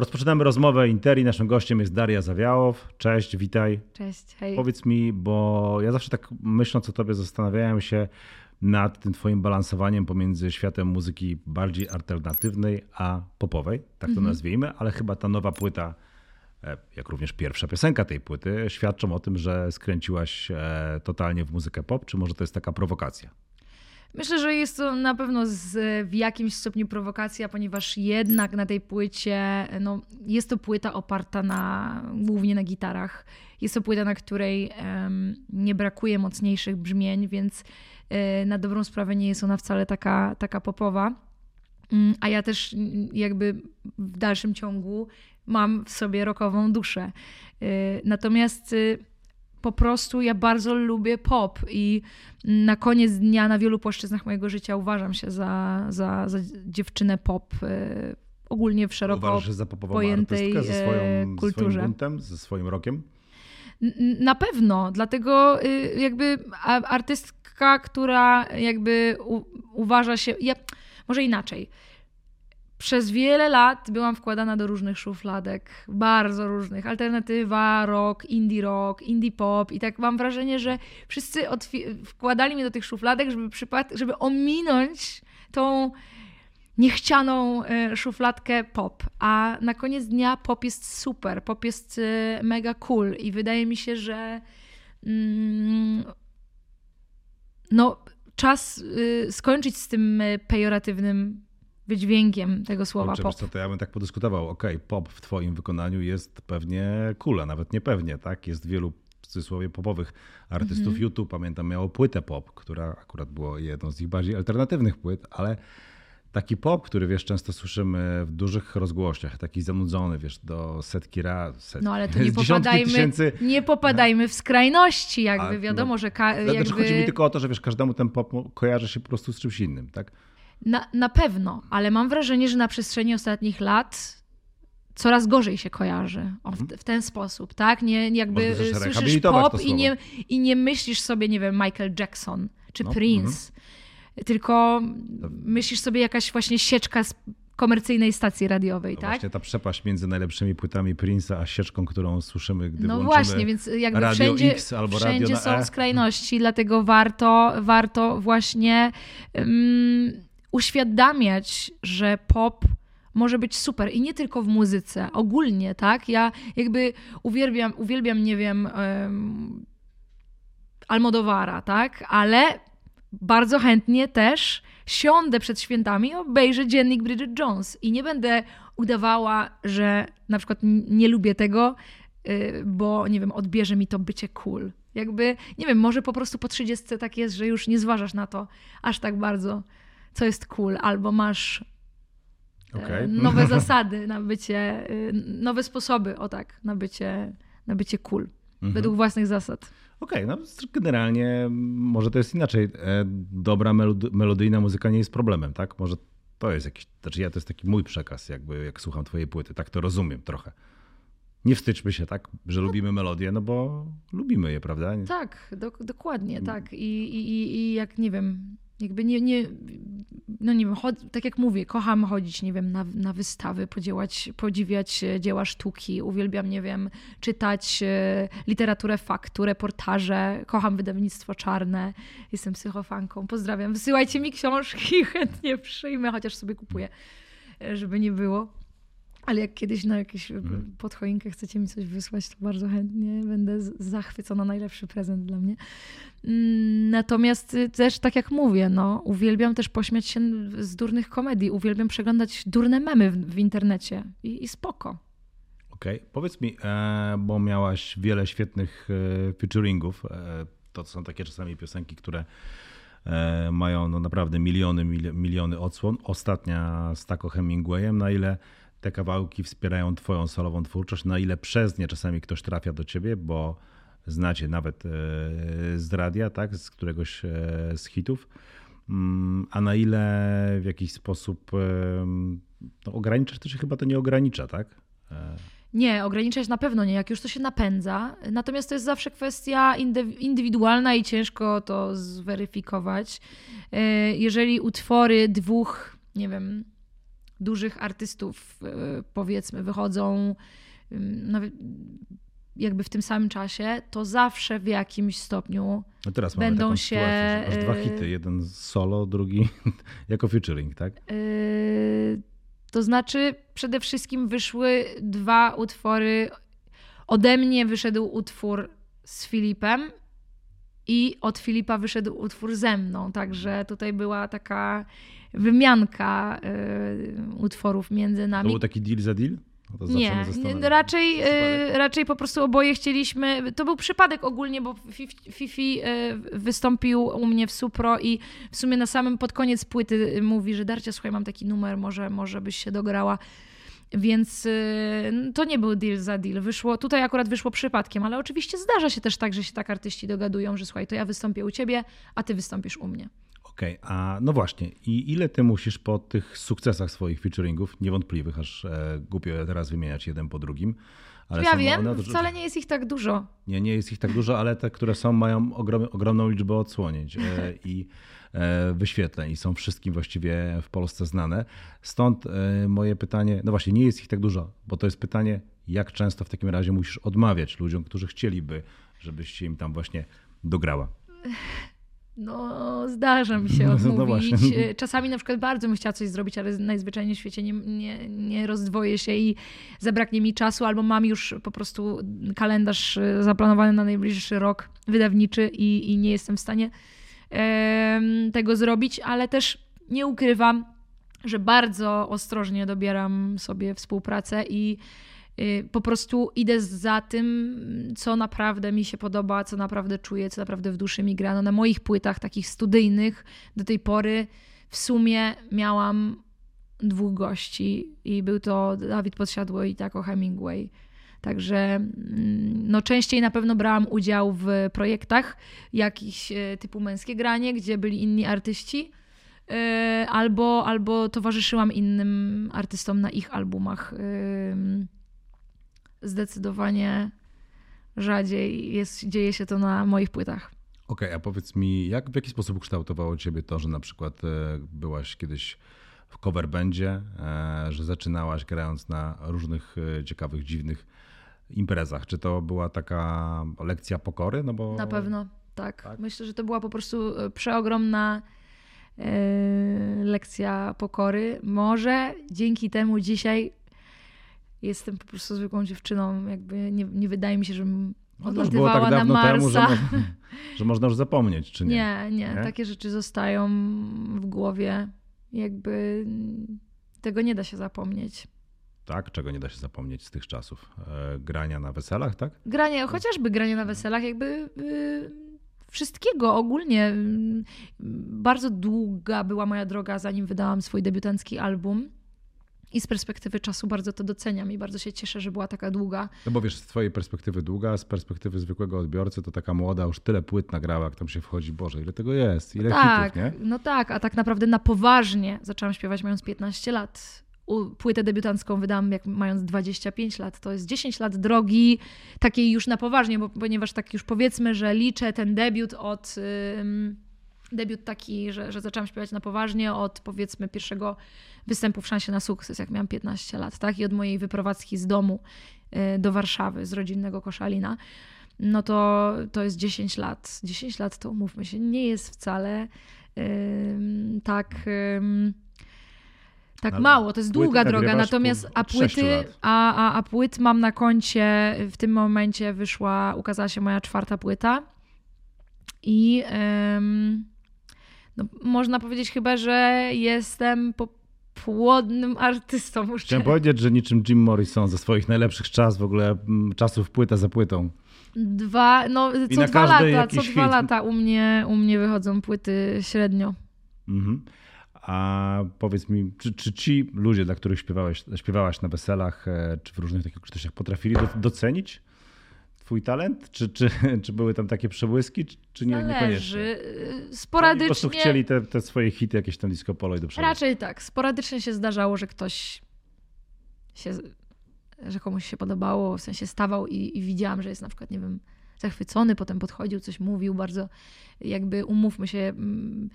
Rozpoczynamy rozmowę Interi. Naszym gościem jest Daria Zawiałow. Cześć, witaj. Cześć, hej. Powiedz mi, bo ja zawsze tak myśląc o tobie zastanawiałem się nad tym twoim balansowaniem pomiędzy światem muzyki bardziej alternatywnej a popowej, tak to mhm. nazwijmy, ale chyba ta nowa płyta, e, jak również pierwsza piosenka tej płyty, świadczą o tym, że skręciłaś e, totalnie w muzykę pop, czy może to jest taka prowokacja? Myślę, że jest to na pewno z, w jakimś stopniu prowokacja, ponieważ jednak na tej płycie no, jest to płyta oparta na, głównie na gitarach. Jest to płyta, na której um, nie brakuje mocniejszych brzmień, więc y, na dobrą sprawę nie jest ona wcale taka, taka popowa. Um, a ja też jakby w dalszym ciągu mam w sobie rockową duszę. Y, natomiast po prostu ja bardzo lubię pop i na koniec dnia na wielu płaszczyznach mojego życia uważam się za, za, za dziewczynę pop. Y, ogólnie w szeroko Uważasz, za pojętej ze swoją, kulturze. Ze swoim buntem, ze swoim rokiem? Na pewno, dlatego y, jakby artystka, która jakby u, uważa się, ja, może inaczej, przez wiele lat byłam wkładana do różnych szufladek, bardzo różnych. Alternatywa, rock, indie rock, indie pop i tak mam wrażenie, że wszyscy wkładali mnie do tych szufladek, żeby, żeby ominąć tą niechcianą e, szufladkę pop. A na koniec dnia pop jest super, pop jest e, mega cool i wydaje mi się, że mm, no czas y, skończyć z tym e, pejoratywnym wydźwiękiem tego słowa Kurczę, pop. Co, to ja bym tak podyskutował. Okej, okay, pop w twoim wykonaniu jest pewnie kula, nawet niepewnie, tak? Jest wielu w cudzysłowie popowych artystów mm -hmm. YouTube. Pamiętam, miało płytę pop, która akurat była jedną z ich bardziej alternatywnych płyt, ale taki pop, który wiesz, często słyszymy w dużych rozgłościach, taki zanudzony, wiesz, do setki razy. Setki, no ale to nie popadajmy, tysięcy... nie popadajmy w skrajności, jakby A, wiadomo, no, że ka- jakby... Znaczy, chodzi mi tylko o to, że wiesz, każdemu ten pop kojarzy się po prostu z czymś innym, tak? Na, na pewno, ale mam wrażenie, że na przestrzeni ostatnich lat coraz gorzej się kojarzy o, w, w, ten sposób, tak? Nie, jakby słyszysz pop i nie, i nie myślisz sobie, nie wiem, Michael Jackson czy no, Prince, mm. tylko myślisz sobie jakaś właśnie sieczka z komercyjnej stacji radiowej, no tak? Właśnie ta przepaść między najlepszymi płytami Prince'a a sieczką, którą słyszymy, gdy No właśnie, więc jakby Radio wszędzie, X albo wszędzie Radio są e. skrajności, dlatego warto, warto właśnie um, uświadamiać, że pop może być super i nie tylko w muzyce, ogólnie, tak? Ja jakby uwielbiam, uwielbiam nie wiem, um, Almodowara, tak? Ale bardzo chętnie też siądę przed świętami i obejrzę dziennik Bridget Jones i nie będę udawała, że na przykład nie lubię tego, y, bo nie wiem, odbierze mi to bycie cool. Jakby, nie wiem, może po prostu po 30 tak jest, że już nie zważasz na to aż tak bardzo co jest cool, albo masz e, okay. nowe zasady na bycie, e, nowe sposoby, o tak, na bycie, na bycie cool, mhm. według własnych zasad. Okej, okay, no generalnie może to jest inaczej. E, dobra melodyjna muzyka nie jest problemem, tak? Może to jest jakiś, znaczy ja to jest taki mój przekaz, jakby jak słucham twojej płyty, tak to rozumiem trochę. Nie wstydźmy się, tak, że no. lubimy melodię, no bo lubimy je, prawda? Tak, do, dokładnie, mm. tak. I, i, I jak, nie wiem, jakby nie, nie no nie wiem, tak jak mówię, kocham chodzić, nie wiem, na, na wystawy, podziełać, podziwiać e, dzieła sztuki, uwielbiam, nie wiem, czytać e, literaturę faktu, reportaże, kocham wydawnictwo czarne, jestem psychofanką, pozdrawiam, wysyłajcie mi książki, chętnie przyjmę, chociaż sobie kupuję, e, żeby nie było. Ale jak kiedyś na jakieś mhm. podchoinkę chcecie mi coś wysłać, to bardzo chętnie będę zachwycona. Najlepszy prezent dla mnie. Mm, natomiast y, też, tak jak mówię, no, uwielbiam też pośmiać się z durnych komedii. Uwielbiam przeglądać durne memy w, w internecie. I, I, spoko. Okej, okay. powiedz mi, e, bo miałaś wiele świetnych e, featuringów. E, to są takie czasami piosenki, które mają no, naprawdę miliony, miliony odsłon. Ostatnia z Taco Hemingwayem, na ile te kawałki wspierają Twoją solową twórczość, na ile przez nie czasami ktoś trafia do Ciebie, bo znacie nawet e, z radia, tak, z któregoś e, z hitów, mm, a na ile w jakiś sposób no, ograniczasz, to się chyba to nie ogranicza, tak? E. Nie, ograniczać na pewno nie, jak już to się napędza. Natomiast to jest zawsze kwestia indywidualna i ciężko to zweryfikować. Jeżeli utwory dwóch, nie wiem, dużych artystów, powiedzmy, wychodzą nawet jakby w tym samym czasie, to zawsze w jakimś stopniu no teraz będą mamy się. Sytuację, aż dwa hity, jeden solo, drugi jako featuring, tak? Yy, to znaczy, przede wszystkim wyszły dwa utwory. Ode mnie wyszedł utwór z Filipem i od Filipa wyszedł utwór ze mną. Także tutaj była taka wymianka y, utworów między nami. To był taki deal za deal? No nie, raczej, y, raczej po prostu oboje chcieliśmy. To był przypadek ogólnie, bo Fifi y, wystąpił u mnie w Supro i w sumie na samym pod koniec płyty mówi, że Darcia, słuchaj, mam taki numer, może, może byś się dograła. Więc y, to nie był deal za deal. Wyszło, tutaj akurat wyszło przypadkiem, ale oczywiście zdarza się też tak, że się tak artyści dogadują, że słuchaj, to ja wystąpię u ciebie, a ty wystąpisz u mnie. Okej, okay, a no właśnie, i ile ty musisz po tych sukcesach swoich featuringów, niewątpliwych, aż e, głupio teraz wymieniać jeden po drugim, ale ja wiem, one, wcale nie jest ich tak dużo. Nie, nie jest ich tak dużo, ale te, które są, mają ogrom, ogromną liczbę odsłonięć e, i wyświetleń i są wszystkim właściwie w Polsce znane. Stąd e, moje pytanie, no właśnie, nie jest ich tak dużo, bo to jest pytanie, jak często w takim razie musisz odmawiać ludziom, którzy chcieliby, żebyś im tam właśnie dograła. No, zdarza mi się no, odmówić. No Czasami na przykład bardzo bym chciała coś zrobić, ale najzwyczajniej w świecie nie, nie, nie rozdwoję się i zabraknie mi czasu, albo mam już po prostu kalendarz e, zaplanowany na najbliższy rok wydawniczy i, i nie jestem w stanie e, tego zrobić, ale też nie ukrywam, że bardzo ostrożnie dobieram sobie współpracę i Y, po prostu idę za tym, co naprawdę mi się podoba, co naprawdę czuję, co naprawdę w duszy mi gra. No na moich płytach takich studyjnych do tej pory w sumie miałam dwóch gości i był to Dawid Podsiadło i Taco Hemingway. Także mm, no, częściej na pewno brałam udział w projektach jakichś y, typu męskie granie, gdzie byli inni artyści, y, albo, albo towarzyszyłam innym artystom na ich albumach zdecydowanie rzadziej jest, dzieje się to na moich płytach. Okej, okay, a powiedz mi, jak w jaki sposób kształtowało ciebie to, że na przykład e, byłaś kiedyś w cover bandzie, e, że zaczynałaś grając na różnych e, ciekawych, dziwnych imprezach. Czy to była taka lekcja pokory? No bo... Na pewno, tak. tak. Myślę, że to była po prostu przeogromna lekcja pokory. Może dzięki temu dzisiaj jestem po prostu zwykłą dziewczyną, jakby nie, nie wydaje mi się, żebym odlatywała no tak na Marsa. Temu, że, że, można już zapomnieć, czy nie? nie? Nie, nie. Takie rzeczy zostają w głowie. Jakby tego nie da się zapomnieć. Tak? Czego nie da się zapomnieć z tych czasów? E, grania na weselach, tak? Granie, chociażby granie na weselach, jakby y, wszystkiego ogólnie. Bardzo długa była moja droga, zanim wydałam swój debiutancki album. I z perspektywy czasu bardzo to doceniam i bardzo się cieszę, że była taka długa. No bo wiesz, z twojej perspektywy długa, z perspektywy zwykłego odbiorcy, to taka młoda już tyle płyt nagrała, jak tam się wchodzi, Boże, ile tego jest, ile tak, hitów, nie? No tak, a tak naprawdę na poważnie zaczęłam śpiewać mając 15 lat. Płytę debiutancką wydałam jak mając 25 lat. To jest 10 lat drogi takiej już na poważnie, bo, ponieważ tak już powiedzmy, że liczę ten debiut od... Debiut taki, że, że zaczęłam śpiewać na poważnie od powiedzmy pierwszego występu w Szansie na Sukces, jak miałam 15 lat, tak? I od mojej wyprowadzki z domu y, do Warszawy, z rodzinnego Koszalina, no to, to jest 10 lat. 10 lat to, umówmy się, nie jest wcale yy, tak... Yy, tak Ale mało, to jest długa droga, natomiast a płyty, a, a, a płyt mam na koncie, w tym momencie wyszła, ukazała się moja czwarta płyta i yy, no, można powiedzieć chyba, że jestem po płodnym artystą. Muszę. Chciałem powiedzieć, że niczym Jim Morrison ze swoich najlepszych czas, w ogóle mm, czasów płyta za płytą. Dwa, no co dwa lata, co dwa lata u mnie, u mnie wychodzą płyty średnio. Mhm. A powiedz mi, czy, czy, ci ludzie, dla których śpiewałeś, śpiewałaś na weselach, e, czy w różnych takich uroczystościach potrafili docenić twój talent? Czy, czy, czy były tam takie przebłyski, czy nie, niekoniecznie? Sporadycznie. po prostu chcieli te, te swoje hity, jakieś tam disco polo i do przodu. Raczej tak. Sporadycznie się zdarzało, że ktoś się, że komuś się podobało, w sensie stawał i, i widziałam, że jest na przykład, nie wiem, zachwycony, potem podchodził, coś mówił, bardzo jakby umówmy się, mm,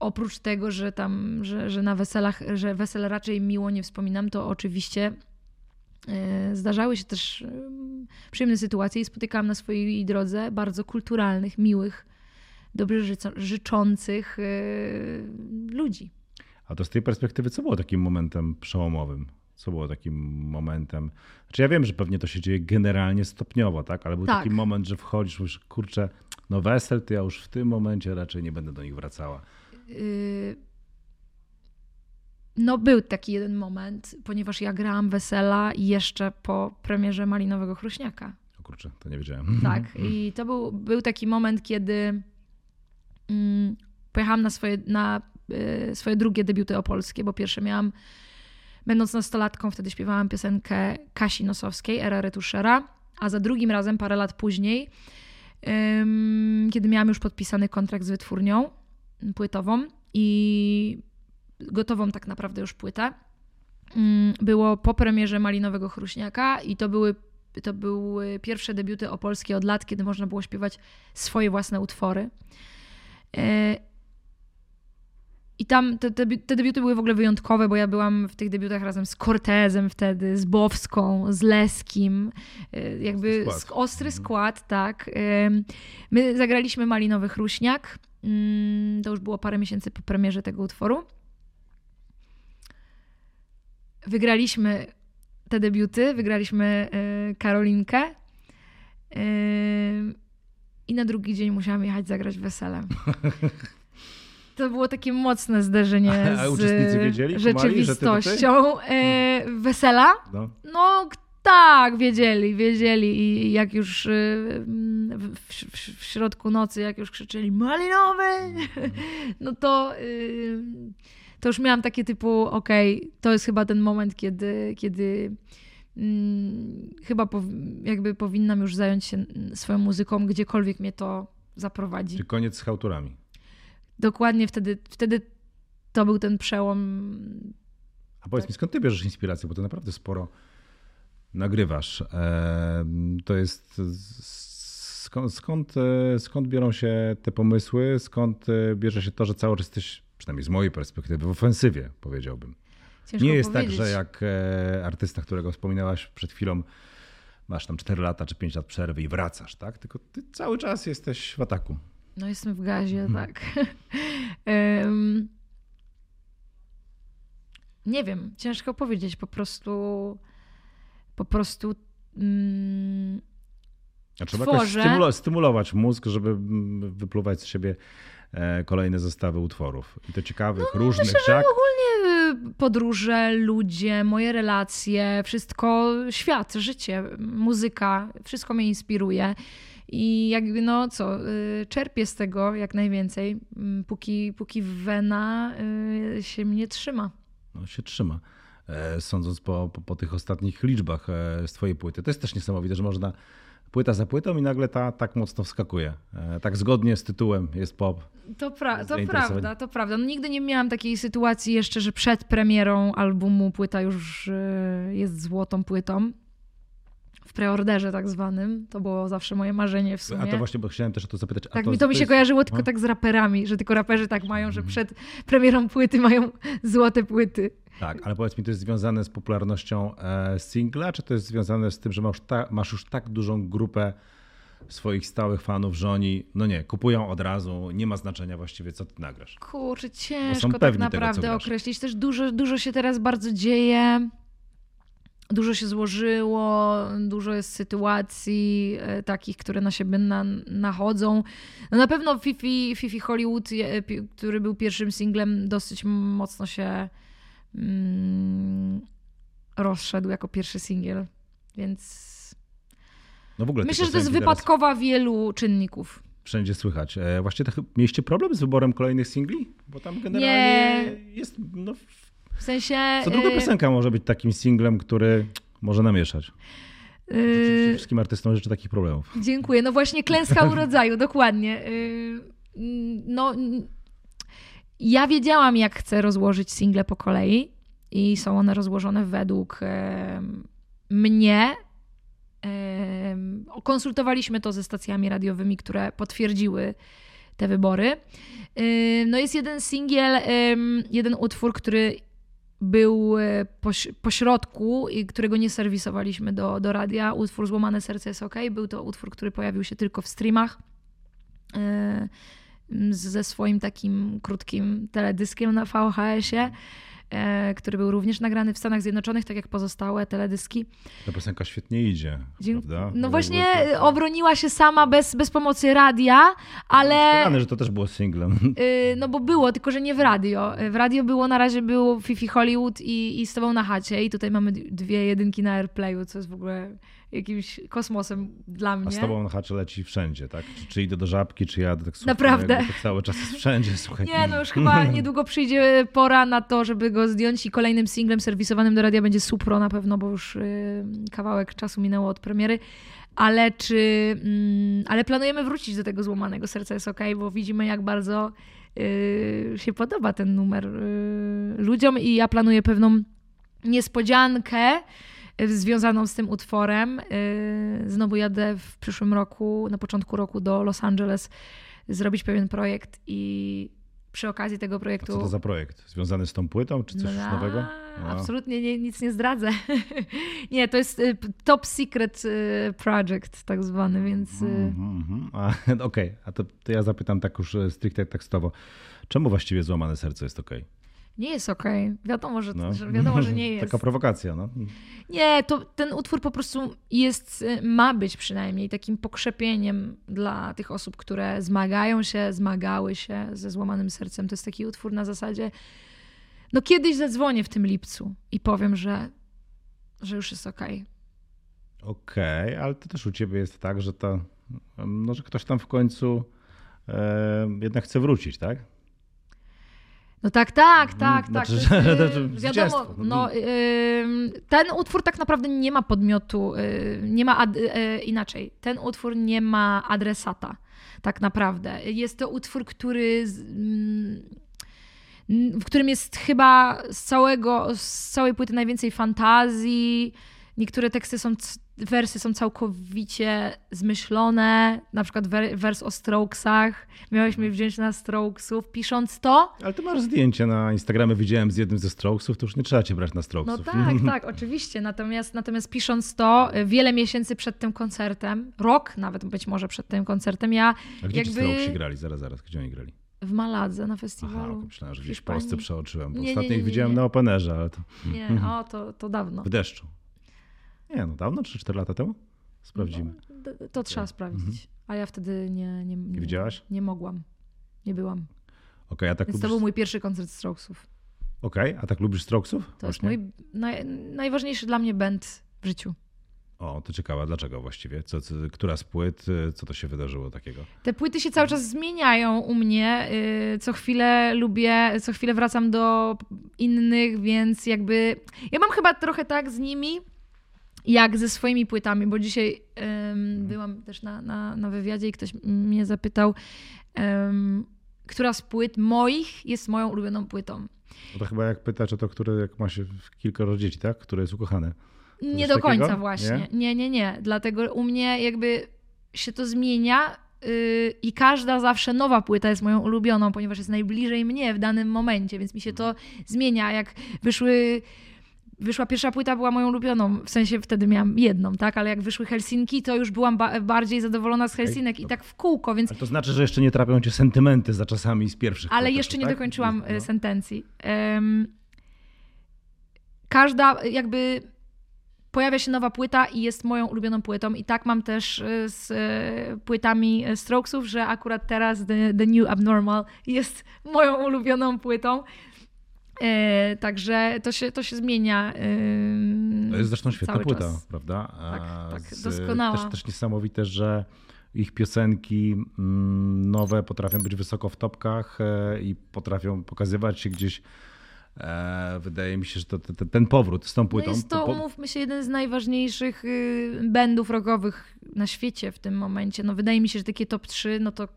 oprócz tego, że tam, że, że na weselach, że wesel raczej miło nie wspominam, to oczywiście e, zdarzały się też e, przyjemne sytuacje i spotykałam na swojej drodze bardzo kulturalnych, miłych, dobrze życzących ludzi. A to z tej perspektywy, co było takim momentem przełomowym? Co było takim momentem? Znaczy ja wiem, że pewnie to się dzieje generalnie stopniowo, tak? Ale był tak. taki moment, że wchodzisz, mówisz, kurczę, no wesel, to ja już w tym momencie raczej nie będę do nich wracała. Yy... No był taki jeden moment, ponieważ ja grałam wesela jeszcze po premierze Malinowego Chruśniaka. O kurczę, to nie wiedziałem. Tak i to był, był taki moment, kiedy mm, pojechałam na swoje, na, y, swoje drugie debiuty opolskie, bo pierwsze miałam Będąc nastolatką, wtedy śpiewałam piosenkę Kasi Nosowskiej, Era Retuszera, a za drugim razem, parę lat później, kiedy miałam już podpisany kontrakt z wytwórnią płytową i gotową tak naprawdę już płytę, było po premierze Malinowego Chruśniaka i to były, to były pierwsze debiuty opolskie od lat, kiedy można było śpiewać swoje własne utwory. E, i tam te, te, te, debiuty były w ogóle wyjątkowe, bo ja byłam w tych debiutach razem z Cortezem wtedy, z Bowską, z Leskim. E, jakby ostry skład, ostry mhm. skład tak. My zagraliśmy Malinowy Chruśniak. Mm, to już było parę miesięcy po premierze tego utworu. Wygraliśmy te debiuty, wygraliśmy e, Karolinkę. I na drugi dzień musiałam jechać zagrać weselem. To było takie mocne zderzenie z wiedzieli, rzeczywistością. E, wesela? No. no. tak, wiedzieli, wiedzieli i jak już w, w, w, środku nocy, jak już krzyczeli malinowy, mhm. no to, e, to już miałam takie typu, okej, okay, to jest chyba ten moment, kiedy, kiedy mm, chyba jakby powinnam już zająć się swoją muzyką, gdziekolwiek mnie to zaprowadzi. Czy koniec z chałturami? dokładnie wtedy, wtedy to był ten przełom. A powiedz tak. mi, skąd ty bierzesz inspirację? Bo to naprawdę sporo nagrywasz. To jest skąd, skąd, e, skąd biorą się te pomysły? Skąd e, bierze się to, że cały czas jesteś, przynajmniej z mojej perspektywy, w ofensywie, powiedziałbym. Ciężko Nie jest tak, powiedzieć. tak, że jak e, artysta, którego wspominałaś przed chwilą, masz tam 4 lata czy 5 lat przerwy i wracasz, tak? Tylko ty cały czas jesteś w ataku. No jestem w gazie, hmm. tak. um, nie wiem, ciężko powiedzieć, po prostu po prostu mm, Trzeba tworzę. jakoś stymulować mózg, żeby mm, wypluwać z siebie e, kolejne zestawy utworów. I to ciekawych, no, różnych, myślę, tak? ogólnie y, podróże, ludzie, moje relacje, wszystko, świat, życie, muzyka, wszystko mnie inspiruje. I jakby no co, y, czerpię z tego jak najwięcej, mm, póki, póki wena y, się mnie trzyma. No się trzyma. E, sądząc po, po, po tych ostatnich liczbach e, z twojej płyty. To jest też niesamowite, że można płyta za płytą i nagle ta tak mocno wskakuje. E, tak zgodnie z tytułem jest pop. To, pra to prawda, to prawda. No, nigdy nie miałam takiej sytuacji jeszcze, że przed premierą albumu płyta już jest złotą płytą w preorderze tak zwanym. To było zawsze moje marzenie w sumie. A to właśnie, bo chciałem też o to zapytać. Tak, to, mi to, mi się jest... kojarzyło tylko no? tak z raperami, że tylko raperzy tak mają, że mhm. przed premierą płyty mają złote płyty. Tak, ale powiedz mi, to jest związane z popularnością e, singla, czy to jest związane z tym, że masz, ta, masz już tak dużą grupę swoich stałych fanów, że oni, no nie, kupują od razu, nie ma znaczenia właściwie, co ty nagrasz. Kurczę, ciężko tak naprawdę tego, określić. Też dużo, dużo się teraz bardzo dzieje dużo się złożyło, dużo jest sytuacji e, takich, które na siebie na, nachodzą. No na pewno Fifi, Fifi Hollywood, który był pierwszym singlem, dosyć mocno się rozszedł jako pierwszy singiel, więc no w ogóle myślę, że to jest wypadkowa wielu czynników. Wszędzie słychać. E, właśnie tak, mieliście problem z wyborem kolejnych singli? Bo tam generalnie Nie. jest no, w sensie. Co druga y, piosenka może być takim singlem, który może namieszać. Yy... Wszystkim artystom życzę takich problemów. Dziękuję. No właśnie klęska urodzaju, dokładnie. Yy, no, ja wiedziałam, jak chcę rozłożyć single po kolei i są one rozłożone według mnie. Konsultowaliśmy to ze stacjami radiowymi, które potwierdziły te wybory. No jest jeden singiel, jeden utwór, który był e, po środku i którego nie serwisowaliśmy do, do radia. Utwór Złamane Serce jest ok. Był to utwór, który pojawił się tylko w streamach e, ze swoim takim krótkim teledyskiem na VHS-ie. E, który był również nagrany w Stanach Zjednoczonych, tak jak pozostałe teledyski. Ta piosenka świetnie idzie, prawda? No właśnie obroniła się sama bez, bez pomocy radia, ale... Wspomniane, że to też było singlem. Y, no bo było, tylko że nie w radio. W radio było, na razie było Fifi Hollywood i, i z tobą na chacie i tutaj mamy dwie jedynki na Airplayu, co jest w ogóle jakimś kosmosem dla mnie. A z tobą na hacze leci wszędzie, tak? Czy, czy idę do żabki, czy jadę tak Naprawdę. To cały czas jest wszędzie, słuchaj. Nie, no już chyba niedługo przyjdzie pora na to, żeby go zdjąć i kolejnym singlem serwisowanym do radia będzie Supro na pewno, bo już yy, kawałek czasu minęło od premiery. Ale czy... Yy, ale planujemy wrócić do tego złamanego serca jest ok, bo widzimy jak bardzo yy, się podoba ten numer y, ludziom i ja planuję pewną niespodziankę, związaną z tym utworem. Y, znowu jadę w przyszłym roku, na początku roku do Los Angeles zrobić pewien projekt i przy okazji tego projektu. A co to za projekt? Związany z tą płytą, czy coś no, nowego? No. Absolutnie nie, nic nie zdradzę. nie, to jest y, top secret y, project, tak zwany, więc. Mm -hmm. Okej, okay. a to, to, ja zapytam tak już stricte tekstowo. Czemu właściwie złamane serce jest okej? Nie jest okej. Okay. Wiadomo, że, no. że, wiadomo, że nie jest. Taka prowokacja, no. Nie, to ten utwór po prostu jest, y, ma być przynajmniej takim pokrzepieniem dla tych osób, które zmagają się, zmagały się ze złamanym sercem. To jest taki utwór na zasadzie, no kiedyś zadzwonię w tym lipcu i powiem, że, że już jest okej. Okay. Okej, okay, ale to też u ciebie jest tak, że to, no, że ktoś tam w końcu e, jednak chce wrócić, tak? No tak, tak, mm, tak, znaczy, tak. Że, znaczy, wiadomo, no, ten utwór tak naprawdę nie ma podmiotu, y, nie ma ad, y, inaczej. Ten utwór nie ma adresata, tak naprawdę. Jest to utwór, który mm, w którym jest chyba z całego, z całej płyty najwięcej fantazji. Niektóre teksty są wersy są całkowicie zmyślone, na przykład wers o Strokesach. Miałeś mnie wziąć na Strokesów, pisząc to. Ale ty masz zdjęcie na Instagramie, widziałem z jednym ze Strokesów, to już nie trzeba cię brać na Strokesów. No tak, tak, oczywiście. Natomiast, natomiast pisząc to, wiele miesięcy przed tym koncertem, rok nawet być może przed tym koncertem, ja A gdzie jakby... ci grali? Zaraz, zaraz, gdzie oni grali? W Maladze na festiwalu. Aha, myślałem, że gdzieś w Polsce przeoczyłem, bo nie, ostatnio nie, nie, ich widziałem na Openerze, ale to... Nie, o, to, to dawno. W deszczu. Nie, no dawno, 3-4 lata temu? Sprawdzimy. No, to, to trzeba sprawdzić. Mhm. A ja wtedy nie, nie, nie, widziałaś? Nie mogłam. Nie byłam. Okay, a tak Więc lubisz... to był mój pierwszy koncert Strokesów. Okej, okay, a tak lubisz Strokesów? To Właśnie? jest mój naj, najważniejszy dla mnie band w życiu. O, to ciekawe, dlaczego właściwie? Co, co, która z płyt, y, co to się wydarzyło takiego? Te płyty się cały czas zmieniają u mnie. Y, co chwilę lubię, co chwilę wracam do innych, więc jakby. Ja mam chyba trochę tak z nimi, jak ze swoimi płytami, bo dzisiaj um, byłam też na, na, na wywiadzie i ktoś mnie zapytał, um, która z płyt moich jest moją ulubioną płytą. No to chyba jak pytać o to, które jak ma się kilkoro dzieci, tak? Które jest ukochane. To nie do końca takiego? właśnie. Nie? nie, nie, nie. Dlatego u mnie jakby się to zmienia yy, i każda zawsze nowa płyta jest moją ulubioną, ponieważ jest najbliżej mnie w danym momencie, więc mi się to zmienia. Jak wyszły wyszła pierwsza płyta, była moją ulubioną, w sensie wtedy miałam jedną, tak, ale jak wyszły Helsinki, to już byłam ba bardziej zadowolona z Helsinek i tak w kółko, więc... Ale to znaczy, że jeszcze nie trapią cię sentymenty za czasami z pierwszych Ale jeszcze nie tak? dokończyłam no. sentencji. Um, każda jakby pojawia się nowa płyta i jest moją ulubioną płytą. I tak mam też e, z e, płytami Strokesów, że akurat teraz The, The New Abnormal jest moją ulubioną płytą. E, także to się, to się zmienia. E, to jest zresztą świetna płyta, czas. prawda? Tak, tak, doskonała. Też, też niesamowite, że ich piosenki mm, nowe potrafią być wysoko w topkach e, i potrafią pokazywać się gdzieś. Wydaje mi się, że to, to, ten powrót z tą płytą. No jest to, umówmy się, jeden z najważniejszych y, bandów rockowych na świecie w tym momencie. No wydaje mi się, że takie top 3, no to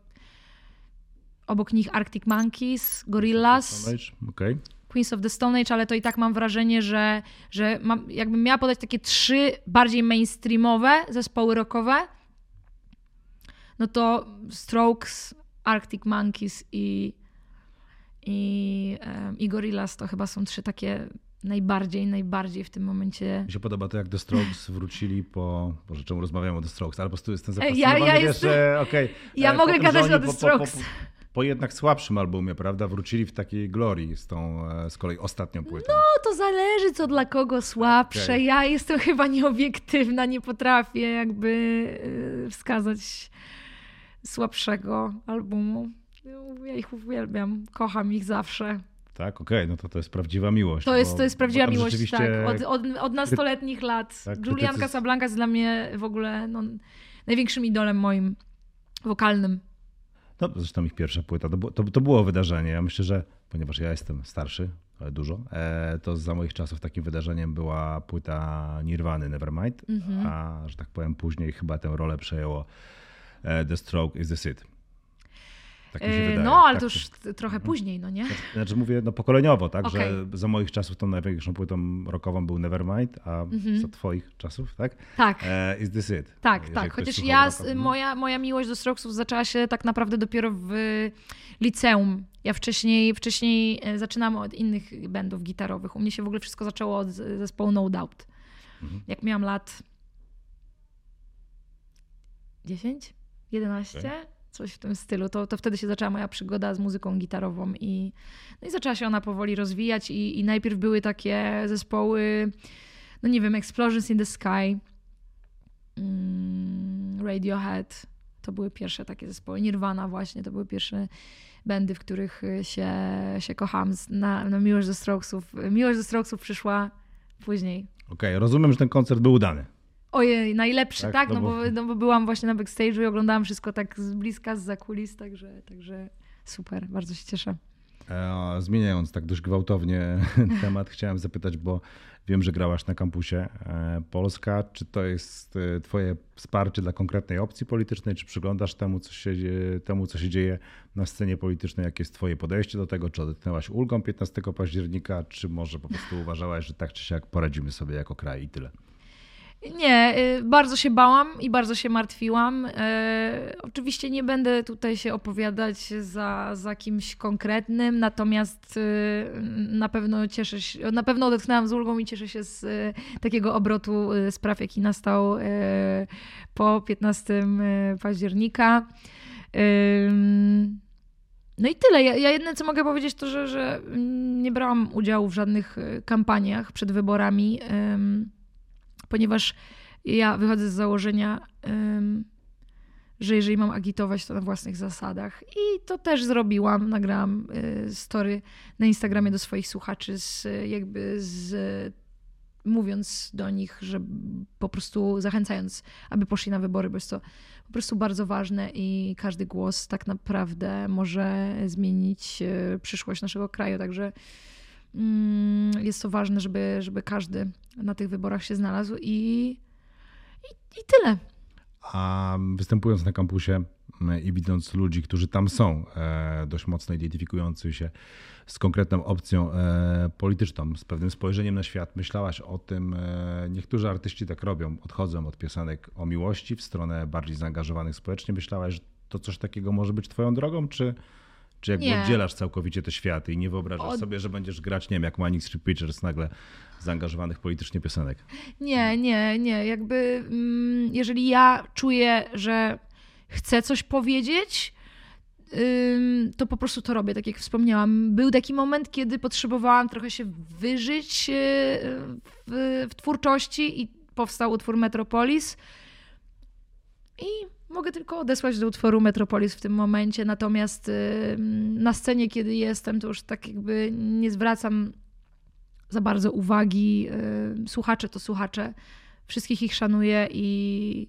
obok nich Arctic Monkeys, Gorillaz. Okay. Queens of the Stone Age, ale to i tak mam wrażenie, że, że mam, jakbym miała podać takie trzy bardziej mainstreamowe zespoły rockowe, no to Strokes, Arctic Monkeys i, i, i Gorillaz to chyba są trzy takie najbardziej, najbardziej w tym momencie. Mi się podoba to, jak The Strokes wrócili po. Boże, czemu rozmawiamy o The Strokes, ale po prostu jestem zafascynowany, ja, ja wiesz, jestem... że okej. Okay, ja mogę tym, gadać o The Strokes. Po, po, po, jednak słabszym albumie, prawda? Wrócili w takiej glorii z tą e, z kolei ostatnią płytą. No, to zależy co dla kogo słabsze. Okay. Ja jestem chyba nieobiektywna, nie potrafię jakby e, wskazać słabszego albumu. Ja ich uwielbiam, kocham ich zawsze. Tak, okej, okay, no to to jest prawdziwa miłość. To jest, to jest prawdziwa miłość, rzeczywiście... tak. Od, od, od nastoletnich lat. Tak, Julian. Casablanca jest dla mnie w ogóle no, największym idolem moim wokalnym. No, zresztą ich pierwsza płyta, to, to, to było wydarzenie. Ja myślę, że ponieważ ja jestem starszy, ale dużo, e, to za moich czasów takim wydarzeniem była płyta Nirwany Nevermind, mm -hmm. a że tak powiem później chyba tę rolę przejęło e, The Stroke is the Seed. Tak mi się e, wydaje. No, ale tak, to już trochę później, no nie? Znaczy, znaczy mówię no, pokoleniowo, tak? Okay. Że za moich czasów tą największą płytą rockową był Nevermind, a mm-hmm. za twoich czasów, tak? Tak. E, is this it? Tak, tak. Chociaż ja, moja, moja miłość do Strokesów zaczęła się tak naprawdę dopiero w liceum. Ja wcześniej, wcześniej e, zaczynam od innych bandów gitarowych. U mnie się w ogóle wszystko zaczęło od zespołu No Doubt. Mhm. Jak miałam lat 10? 11? Okay coś w tym stylu. To, to wtedy się zaczęła moja przygoda z muzyką gitarową i, no i zaczęła się ona powoli rozwijać i, i najpierw były takie zespoły, no nie wiem, Explosions in the Sky, mm, Radiohead, to były pierwsze takie zespoły, Nirvana właśnie, to były pierwsze bandy, w których się, się kocham. Na, na miłość ze Strokesów. Miłość ze Strokesów przyszła później. Okej, okay, rozumiem, że ten koncert był udany. Ojej, najlepszy, tak? tak? No, bo, no bo byłam właśnie na backstage'u i oglądałam wszystko tak z bliska, z zakulis, także, także super, bardzo się cieszę. E, zmieniając tak dość gwałtownie temat, chciałem zapytać, bo wiem, że grałaś na kampusie e, Polska. Czy to jest e, twoje wsparcie dla konkretnej opcji politycznej? Czy przyglądasz temu, co się, temu, co się dzieje na scenie politycznej? Jakie jest twoje podejście do tego? Czy odetchnęłaś ulgą 15 października? Czy może po prostu uważałaś, że tak czy siak poradzimy sobie jako kraj i tyle? Nie, y, bardzo się bałam i bardzo się martwiłam. E, oczywiście nie będę tutaj się opowiadać za, za kimś konkretnym, natomiast y, na pewno cieszę się, na pewno odetchnęłam z ulgą i cieszę się z y, takiego obrotu spraw, jaki nastał po 15 października. No i tyle. Ja, ja jedne, co mogę powiedzieć, to, że, że nie brałam udziału w żadnych kampaniach przed wyborami ponieważ ja wychodzę z założenia, że jeżeli mam agitować, to na własnych zasadach. I to też zrobiłam. Nagrałam y, story na Instagramie do swoich słuchaczy, z, jakby z, mówiąc do nich, że po prostu zachęcając, aby poszli na wybory, bo jest to po prostu bardzo ważne i każdy głos tak naprawdę może zmienić y, przyszłość naszego kraju. Także jest to ważne, żeby, żeby każdy na tych wyborach się znalazł i, i, i tyle. A występując na kampusie mm, i widząc ludzi, którzy tam są, e, dość mocno identyfikujących się z konkretną opcją e, polityczną, z pewnym spojrzeniem na świat, myślałaś o tym, e, niektórzy artyści tak robią, odchodzą od piosenek o miłości w stronę bardziej zaangażowanych społecznie. Myślałaś, że to coś takiego może być twoją drogą, czy czy jakby nie. oddzielasz całkowicie te światy i nie wyobrażasz Od... sobie, że będziesz grać, nie wiem, jak Manix czy Pitchers nagle zaangażowanych politycznie piosenek? Nie, nie, nie. Jakby mm, jeżeli ja czuję, że chcę coś powiedzieć, to po prostu to robię, tak jak wspomniałam. Był taki moment, kiedy potrzebowałam trochę się wyżyć y, w, w twórczości i powstał utwór Metropolis. I Mogę tylko odesłać do utworu Metropolis w tym momencie, natomiast na scenie, kiedy jestem, to już tak jakby nie zwracam za bardzo uwagi. Słuchacze to słuchacze. Wszystkich ich szanuję i,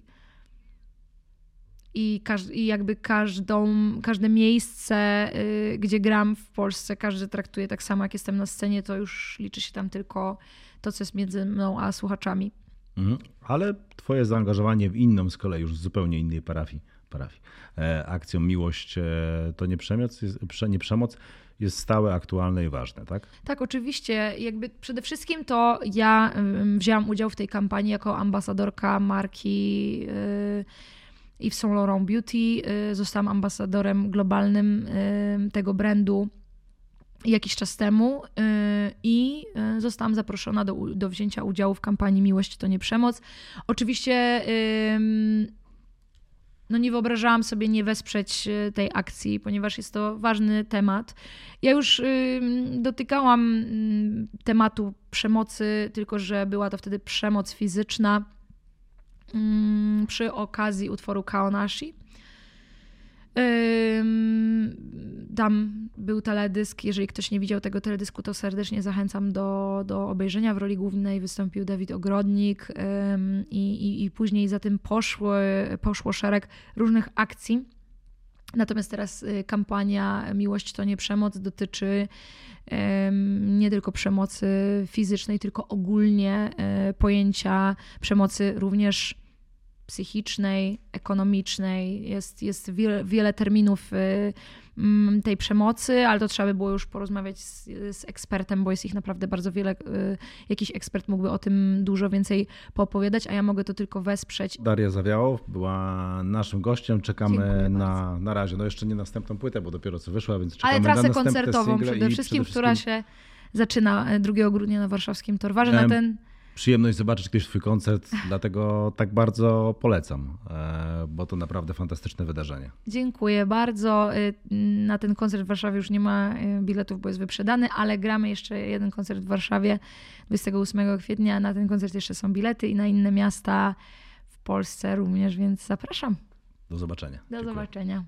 i, każ, i jakby każdą, każde miejsce, y, gdzie gram w Polsce, każdy traktuje tak samo, jak jestem na scenie, to już liczy się tam tylko to, co jest między mną a słuchaczami. Mhm. Ale twoje zaangażowanie w inną z kolei, już zupełnie innej parafii, parafii e, akcją Miłość e, to nie przemoc, jest, nie przemoc jest stałe, aktualne i ważne, tak? Tak, oczywiście. Jakby przede wszystkim to ja wzięłam udział w tej kampanii jako ambasadorka marki i w Saint Laurent Beauty. Zostałam ambasadorem globalnym tego brandu jakiś czas temu i zostałam zaproszona do, do wzięcia udziału w kampanii Miłość to nie przemoc. Oczywiście no nie wyobrażałam sobie nie wesprzeć y, tej akcji, ponieważ jest to ważny temat. Ja już y, dotykałam y, tematu przemocy, tylko że była to wtedy przemoc fizyczna y, przy okazji utworu Kaonashi. Tam był teledysk. Jeżeli ktoś nie widział tego teledysku, to serdecznie zachęcam do, do obejrzenia. W roli głównej wystąpił Dawid Ogrodnik i, i, i później za tym poszło, poszło szereg różnych akcji. Natomiast teraz y, kampania Miłość to nie przemoc dotyczy nie tylko przemocy fizycznej, tylko ogólnie e, pojęcia przemocy również psychicznej, ekonomicznej. Jest, jest wiele, wiele terminów y, mm, tej przemocy, ale to trzeba by było już porozmawiać z, z, ekspertem, bo jest ich naprawdę bardzo wiele. Y, jakiś ekspert mógłby o tym dużo więcej poopowiadać, a ja mogę to tylko wesprzeć. Daria Zawiało była naszym gościem. Czekamy na, na razie. No jeszcze nie następną płytę, bo dopiero co wyszła, więc czekamy ale trasę na koncertową przede wszystkim, przede wszystkim, która się zaczyna 2 e, grudnia na warszawskim Torwarze. Na ten przyjemność zobaczyć kiedyś twój koncert, dlatego tak bardzo polecam, e, bo to naprawdę fantastyczne wydarzenie. Dziękuję bardzo. Y, na ten koncert w Warszawie już nie ma y, biletów, bo jest wyprzedany, ale gramy jeszcze jeden koncert w Warszawie 28 kwietnia. Na ten koncert jeszcze są bilety i na inne miasta w Polsce również, więc zapraszam. Do zobaczenia. Do Dziękuję. zobaczenia.